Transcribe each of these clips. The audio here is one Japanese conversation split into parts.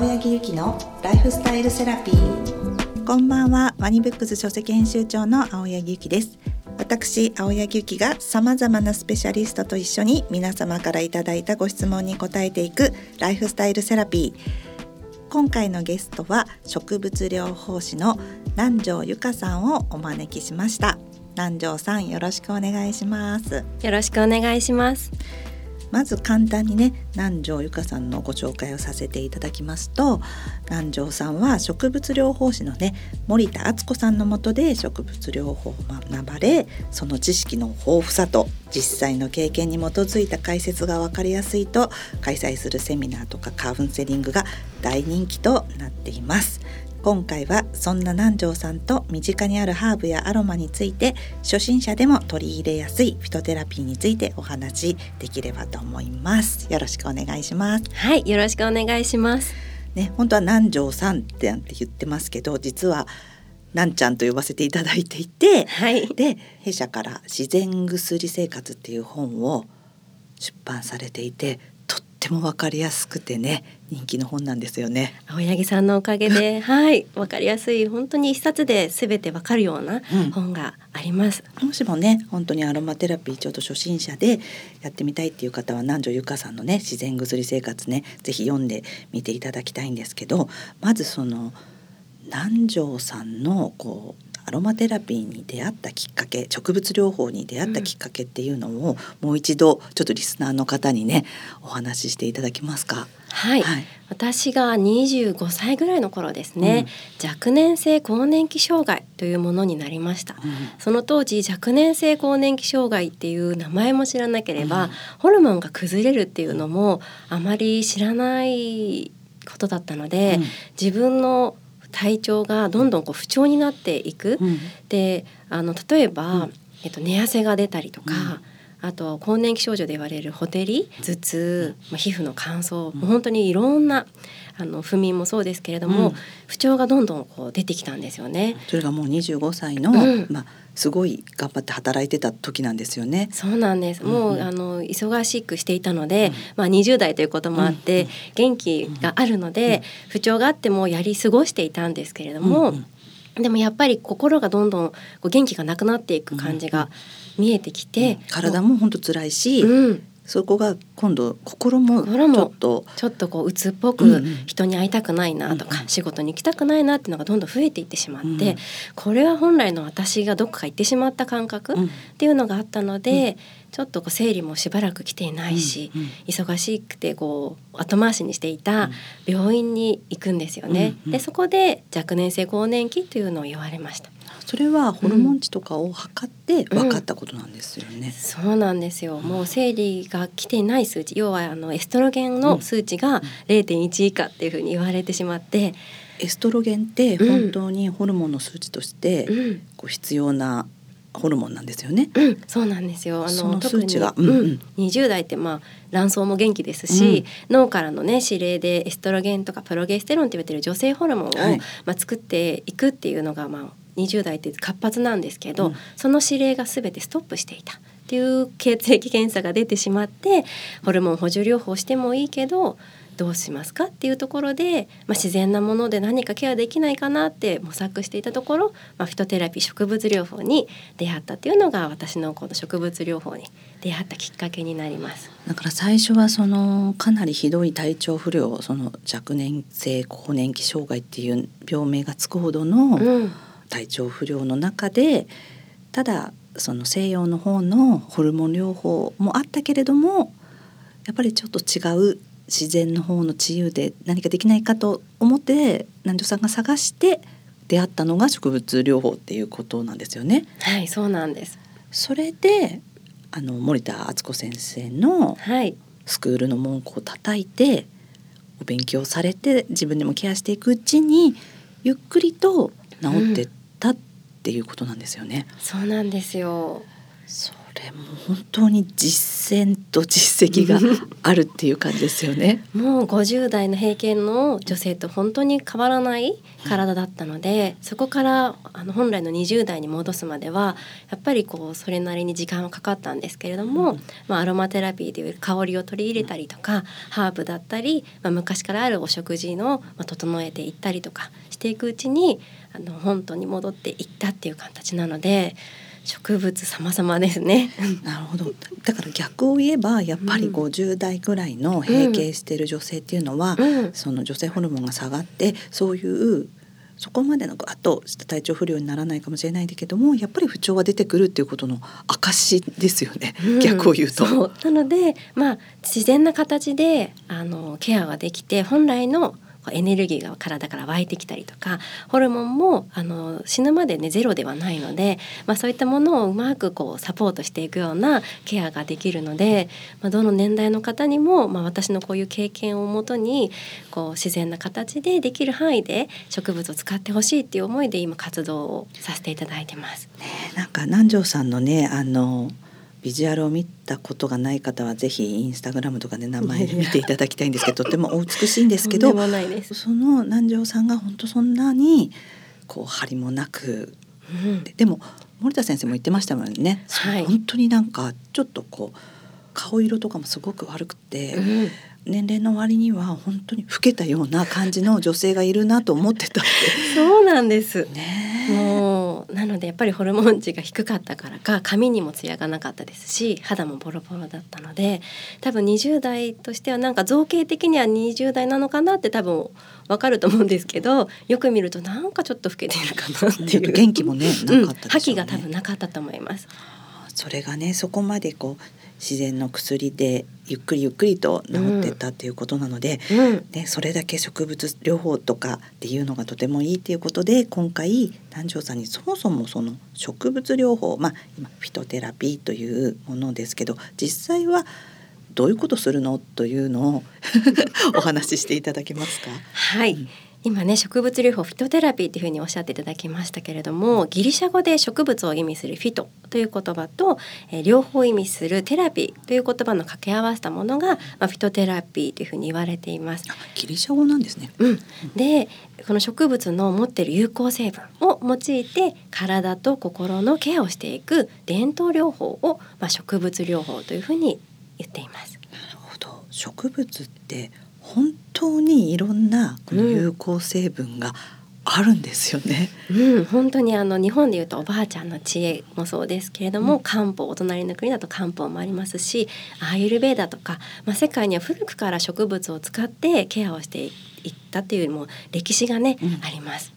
青柳ゆきのライフスタイルセラピー。こんばんは。ワニブックス書籍編集長の青柳ゆきです。私青柳ゆきがさまざまなスペシャリストと一緒に皆様からいただいたご質問に答えていくライフスタイルセラピー。今回のゲストは植物療法士の南條由香さんをお招きしました。南條さんよろしくお願いします。よろしくお願いしますまず簡単にね南條由香さんのご紹介をさせていただきますと南條さんは植物療法士のね森田敦子さんのもとで植物療法を学ばれその知識の豊富さと実際の経験に基づいた解説が分かりやすいと開催するセミナーとかカウンセリングが大人気となっています。今回はそんな南條さんと身近にあるハーブやアロマについて初心者でも取り入れやすいフィトテラピーについてお話できればと思います。よろしくお願いします。はいよろしくお願いします。ね本当は南條さんってなんて言ってますけど実はなんちゃんと呼ばせていただいていて、はい、で弊社から自然薬生活っていう本を出版されていてってもわかりやすくてね人気の本なんですよね。青柳さんのおかげで はいわかりやすい本当に一冊で全てわかるような本があります、うん、もしもね本当にアロマテラピーちょっと初心者でやってみたいっていう方は南條由香さんのね自然薬生活ねぜひ読んでみていただきたいんですけどまずその南條さんのこうアロマテラピーに出会ったきっかけ植物療法に出会ったきっかけっていうのを、うん、もう一度ちょっとリスナーの方にねお話ししていただけますか？はい、はい、私が25歳ぐらいの頃ですね、うん、若年性更年期障害というものになりました、うん、その当時若年性更年期障害っていう名前も知らなければ、うん、ホルモンが崩れるっていうのもあまり知らないことだったので、自分の体調がどんどんこう不調になっていく、うん、であの例えば、うん、えっと、寝汗が出たりとか、あと更年期症状で言われるほてり頭痛、まあ、皮膚の乾燥、うん、本当にいろんなあの不眠もそうですけれども、うん、不調がどんどんこう出てきたんですよね。それがもう25歳の、うん、まあすごい頑張って働いてた時なんですよね。そうなんです。もう、うん、あの忙しくしていたので、まあ20代ということもあって、元気があるので、不調があってもやり過ごしていたんですけれども。でもやっぱり心がどんどんこう元気がなくなっていく感じが見えてきて、うん、体も本当辛いし、うん、そこが今度心もちょっとちょっとこう鬱っぽく人に会いたくないなとか、仕事に行きたくないなっていうのがどんどん増えていってしまって、うん、これは本来の私がどっか行ってしまった感覚っていうのがあったので、ちょっとこう生理もしばらく来ていないし、忙しくてこう後回しにしていた病院に行くんですよね。でそこで若年性更年期というのを言われました。それはホルモン値とかを測って分かったことなんですよね。うんうん、そうなんですよ。もう生理が来てない数値、要はあのエストロゲンの数値が0.1以下っていうふうに言われてしまって。エストロゲンって本当にホルモンの数値としてこう必要なホルモンなんですよね。うん、そうなんですよ。あの特に、うんうん、20代ってまあ卵巣も元気ですし、うん、脳からのね指令でエストロゲンとかプロゲステロンって言われてる女性ホルモンを、はい、まあ作っていくっていうのがまあ20代って活発なんですけど、うん、その指令が全てストップしていた。っていう血液検査が出てしまってホルモン補充療法してもいいけどどうしますかっていうところで、まあ、自然なもので何かケアできないかなって模索していたところ、まあ、フィトテラピー植物療法に出会ったっていうのが私のこの植物療法に出会ったきっかけになります。だから最初はそのかなりひどい体調不良その若年性更年期障害っていう病名がつくほどの体調不良の中で、ただその西洋の方のホルモン療法もあったけれどもやっぱりちょっと違う自然の方の治癒で何かできないかと思って南條さんが探して出会ったのが植物療法っていうことなんですよね。はいそうなんです。それであの森田敦子先生のスクールの門戸を叩いてお勉強されて自分でもケアしていくうちにゆっくりと治ってったっていうことなんですよね。うん、そうなんですよ。それも本当に実践と実績があるっていう感じですよね。もう50代の平均の女性と本当に変わらない体だったので、そこからあの本来の20代に戻すまではやっぱりこうそれなりに時間はかかったんですけれども、うん、まあ、アロマテラピーという香りを取り入れたりとか、ハーブだったり、まあ、昔からあるお食事の、まあ、整えていったりとかしていくうちにあの本当に戻っていったっていう形なので。植物様々ですね。なるほど。だから逆を言えばやっぱり50代ぐらいの閉経している女性っていうのは、うん、その女性ホルモンが下がってそういうそこまでのあと体調不良にならないかもしれないけどもやっぱり不調が出てくるっていうことの証ですよね、うん、逆を言うと。なのでまあ自然な形であのケアができて本来のエネルギーが体から湧いてきたりとかホルモンもあの死ぬまでねゼロではないので、まあ、そういったものをうまくこうサポートしていくようなケアができるので、まあ、どの年代の方にも、まあ、私のこういう経験をもとにこう自然な形でできる範囲で植物を使ってほしいっていう思いで今活動をさせていただいてます。ね、なんか南條さんのねあのビジュアルを見たことがない方はぜひインスタグラムとかで名前で見ていただきたいんですけど とてもお美しいんですけどその南條さんが本当そんなにこう張りもなく、うん、でも森田先生も言ってましたもんね、はい、本当になんかちょっとこう顔色とかもすごく悪くて、うん、年齢の割には本当に老けたような感じの女性がいるなと思ってた そうなんです。ねもうなのでやっぱりホルモン値が低かったからか髪にもツヤがなかったですし肌もボロボロだったので多分20代としてはなんか造形的には20代なのかなって多分わかると思うんですけどよく見るとなんかちょっと老けてるかなっていう元気もねなかった、ねうん、覇気が多分なかったと思います。それがねそこまでこう自然の薬でゆっくりゆっくりと治ってったっていうことなので、うん。ね、それだけ植物療法とかっていうのがとてもいいっていうことで今回南條さんにそもそもその植物療法まあ今フィトテラピーというものですけど実際はどういうことするの？というのを お話ししていただけますか？はい、うん今ね植物療法フィトテラピーっていうふうにおっしゃっていただきましたけれどもギリシャ語で植物を意味するフィトという言葉と、えー、療法意味するテラピーという言葉の掛け合わせたものが、まあ、フィトテラピーというふうに言われています。ギリシャ語なんですね、うん、でこの植物の持っている有効成分を用いて体と心のケアをしていく伝統療法を、まあ、植物療法というふうに言っています。なるほど植物って本当にいろんなこの有効成分があるんですよね。うん、本当にあの日本でいうとおばあちゃんの知恵もそうですけれども、うん、漢方お隣の国だと漢方もありますしアーユルベーダとか、まあ、世界には古くから植物を使ってケアをしていったっていうも歴史がね、うん、あります。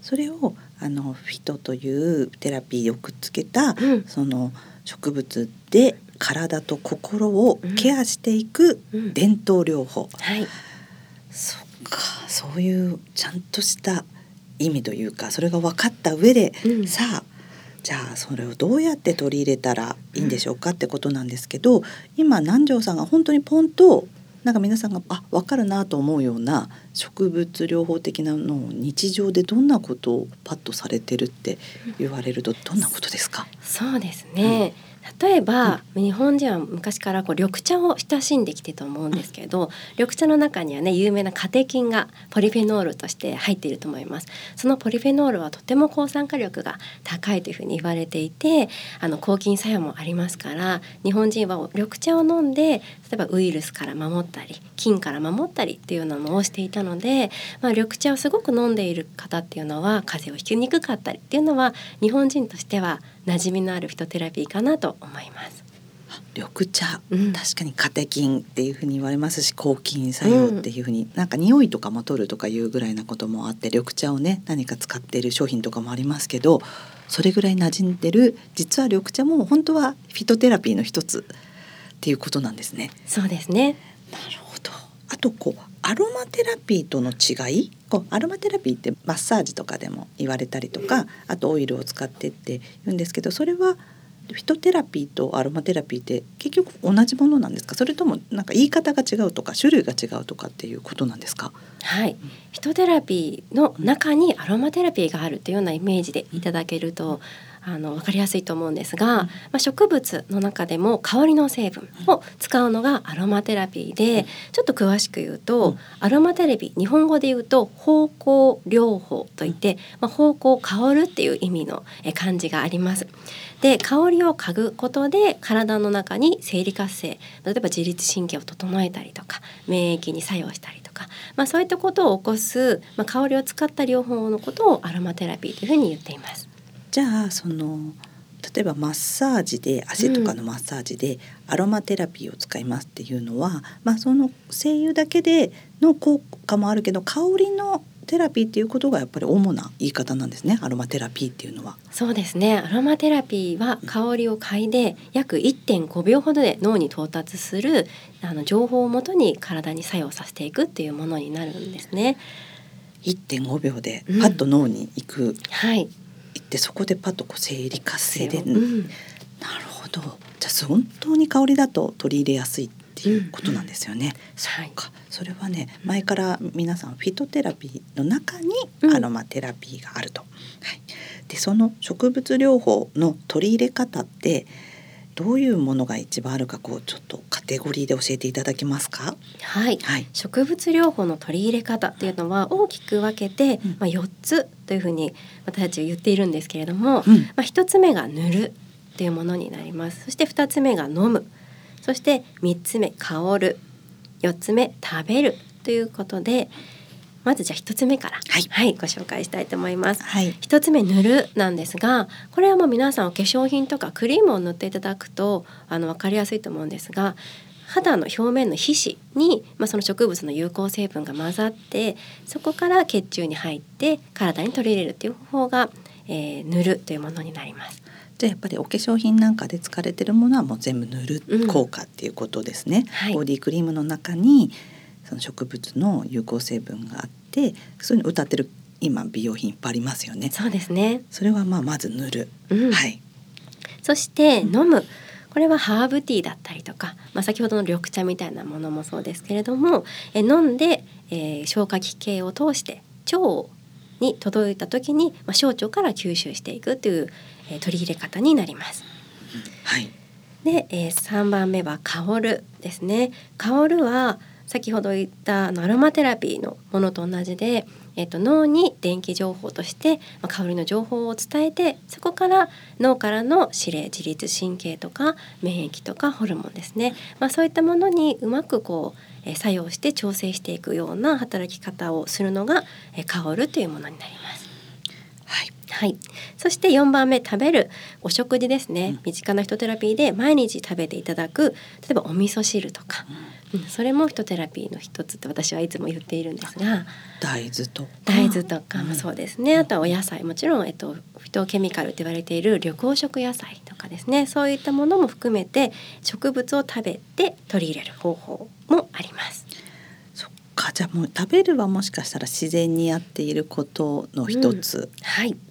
それをあのフィトというテラピーをくっつけた、うん、その植物で体と心をケアしていく伝統療法。はい、そっか。そういうちゃんとした意味というかそれが分かった上で、うん、さあじゃあそれをどうやって取り入れたらいいんでしょうかってことなんですけど今南條さんが本当にポンとなんか皆さんがあ分かるなと思うような植物療法的なのを日常でどんなことをパッとされてるって言われるとどんなことですか、そうですね、うん例えば、うん、日本人は昔からこう緑茶を親しんできてと思うんですけど、うん、緑茶の中にはね有名なカテキンがポリフェノールとして入っていると思います。そのポリフェノールはとても抗酸化力が高いというふうに言われていてあの抗菌作用もありますから日本人は緑茶を飲んで例えばウイルスから守ったり菌から守ったりっていうのをしていたので、まあ、緑茶をすごく飲んでいる方っていうのは風邪をひきにくかったりっていうのは日本人としては馴染みのあるフィトテラピーかなと思います。緑茶、うん、確かにカテキンっていうふうに言われますし抗菌作用っていうふうに、うん、なんか匂いとかも取るとかいうぐらいなこともあって緑茶をね何か使っている商品とかもありますけどそれぐらい馴染んでる実は緑茶も本当はフィトテラピーの一つっていうことなんですね。そうですね。なるほど。あとこうアロマテラピーとの違い？こうアロマテラピーってマッサージとかでも言われたりとかあとオイルを使ってって言うんですけどそれはフィトテラピーとアロマテラピーって結局同じものなんですか？それともなんか言い方が違うとか種類が違うとかっていうことなんですか？はい、フィトテラピーの中にアロマテラピーがあるというようなイメージでいただけるとあの分かりやすいと思うんですが、まあ、植物の中でも香りの成分を使うのがアロマテラピーでちょっと詳しく言うと、アロマテラピー日本語で言うと方向療法といって、まあ、方向香るっていう意味の漢字があります。で香りを嗅ぐことで体の中に生理活性例えば自律神経を整えたりとか免疫に作用したりとか、まあ、そういったことを起こす、まあ、香りを使った療法のことをアロマテラピーというふうに言っています。じゃあその例えばマッサージで足とかのマッサージでアロマテラピーを使いますっていうのは、うん、まあその精油だけでの効果もあるけど香りのテラピーっていうことがやっぱり主な言い方なんですねアロマテラピーっていうのは。そうですね。アロマテラピーは香りを嗅いで約1.5秒ほどで脳に到達するあの情報をもとに体に作用させていくっていうものになるんですね。1.5秒でパッと脳に行く、うん、はい。行ってそこでパッとこう生理活性で、う。ん、なるほど。じゃあ本当に香りだと取り入れやすいっていうことなんですよね。うん。うん、そうか、はい、それはね前から皆さんフィトテラピーの中にアロマテラピーがあると。はい、でその植物療法の取り入れ方ってどういうものが一番あるかこうちょっとカテゴリーで教えていただけますか？はい、はい、植物療法の取り入れ方っていうのは大きく分けて、うん、まあ四つというふうに私たちは言っているんですけれども、うん、まあ一つ目が塗るっていうものになります。そして二つ目が飲む、そして三つ目香る、四つ目食べるということで。まずじゃあ一つ目から、はい、はい、ご紹介したいと思います。はい、一つ目塗るなんですが、これはもう皆さんお化粧品とかクリームを塗っていただくとあの分かりやすいと思うんですが、肌の表面の皮脂に、まあ、その植物の有効成分が混ざってそこから血中に入って体に取り入れるという方法が、えー、塗るというものになります。じゃあやっぱりお化粧品なんかで使われてるものはもう全部塗る効果っていうことですね。うんはい、ボディクリームの中にその植物の有効成分があってそういうの歌ってる今美容品いっぱいありますよね。そうですね。それはまあまず塗る。うん、はい。そして飲む。これはハーブティーだったりとか、まあ、先ほどの緑茶みたいなものもそうですけれどもえ飲んで、えー、消化器系を通して腸に届いた時に、まあ、小腸から吸収していくという、えー、取り入れ方になります。はい、で、えー、3番目は香るですね。香るは先ほど言ったあのアロマテラピーのものと同じで、えーと、脳に電気情報として、ま、香りの情報を伝えてそこから脳からの指令自律神経とか免疫とかホルモンですね、まあ、そういったものにうまくこう、え、作用して調整していくような働き方をするのが、えー、香るというものになります。はい、はい、そして4番目食べる。お食事ですね、身近なヒトテラピーで毎日食べていただく例えばお味噌汁とか、うん。うん、それもヒトテラピーの一つって私はいつも言っているんですが。大豆と大豆とかもそうですね、うん、あとはお野菜。もちろん、えっと、フィトケミカルと言われている緑黄色野菜とかですね。そういったものも含めて植物を食べて取り入れる方法もあります。じゃあもう食べるはもしかしたら自然にやっていることの一つ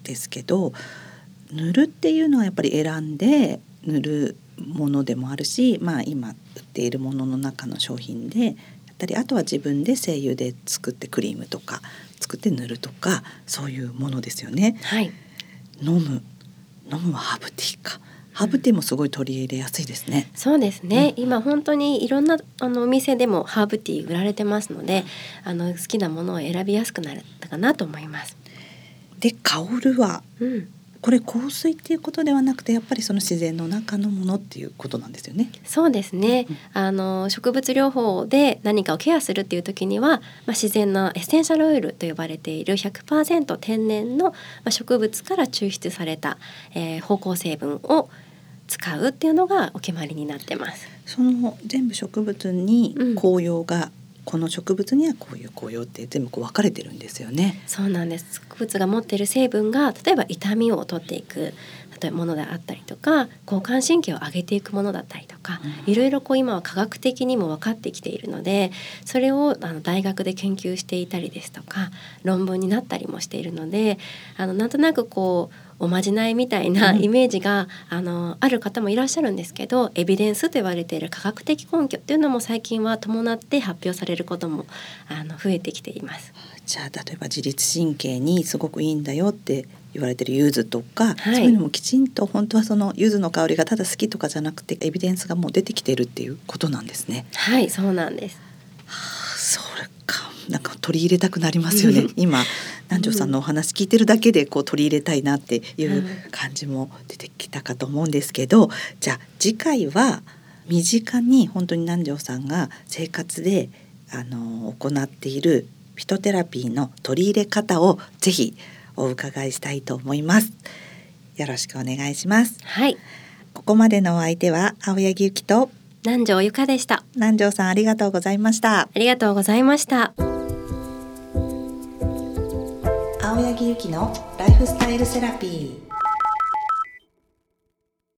ですけど、うんはい、塗るっていうのはやっぱり選んで塗るものでもあるし、まあ、今売っているものの中の商品でやったりあとは自分で精油で作ってクリームとか作って塗るとかそういうものですよね。はい、飲む飲むはハーブティーか。ハーブティーもすごい取り入れやすいですね。そうですね。うん、今本当にいろんなあのお店でもハーブティー売られてますので、あの好きなものを選びやすくなったかなと思います。で香るは、うん、これ香水っていうことではなくてやっぱりその自然の中のものっていうことなんですよね。そうですね。うん、あの植物療法で何かをケアするっていう時には、まあ、自然なエッセンシャルオイルと呼ばれている100%天然の、まあ、植物から抽出された、えー、芳香成分を使うっていうのがお決まりになってます。その全部植物に紅葉がこの植物にはこういう紅葉って全部こう分かれてるんですよね。そうなんです植物が持っている成分が例えば痛みを取っていく例えばものであったりとか交感神経を上げていくものだったりとか、うん、いろいろこう今は科学的にも分かってきているのでそれをあの大学で研究していたりですとか論文になったりもしているのであのなんとなくこうおまじないみたいなイメージが、うん、あのある方もいらっしゃるんですけどエビデンスと言われている科学的根拠っていうのも最近は伴って発表されることもあの増えてきています。じゃあ例えば自律神経にすごくいいんだよって言われてる柚子とか、はいそういうのもきちんと本当はその柚子の香りがただ好きとかじゃなくてエビデンスがもう出てきてるっていうことなんですね。はいそうなんですそれかなんか取り入れたくなりますよね。今南條さんのお話聞いてるだけでこう取り入れたいなっていう感じも出てきたかと思うんですけど、じゃあ次回は身近に本当に南條さんが生活であの行っているフィトテラピーの取り入れ方をぜひお伺いしたいと思います。よろしくお願いします。はいここまでのお相手は青柳ゆきと南條ゆかでした南條さんありがとうございました。ありがとうございました木ゆきのライフスタイルセラピー。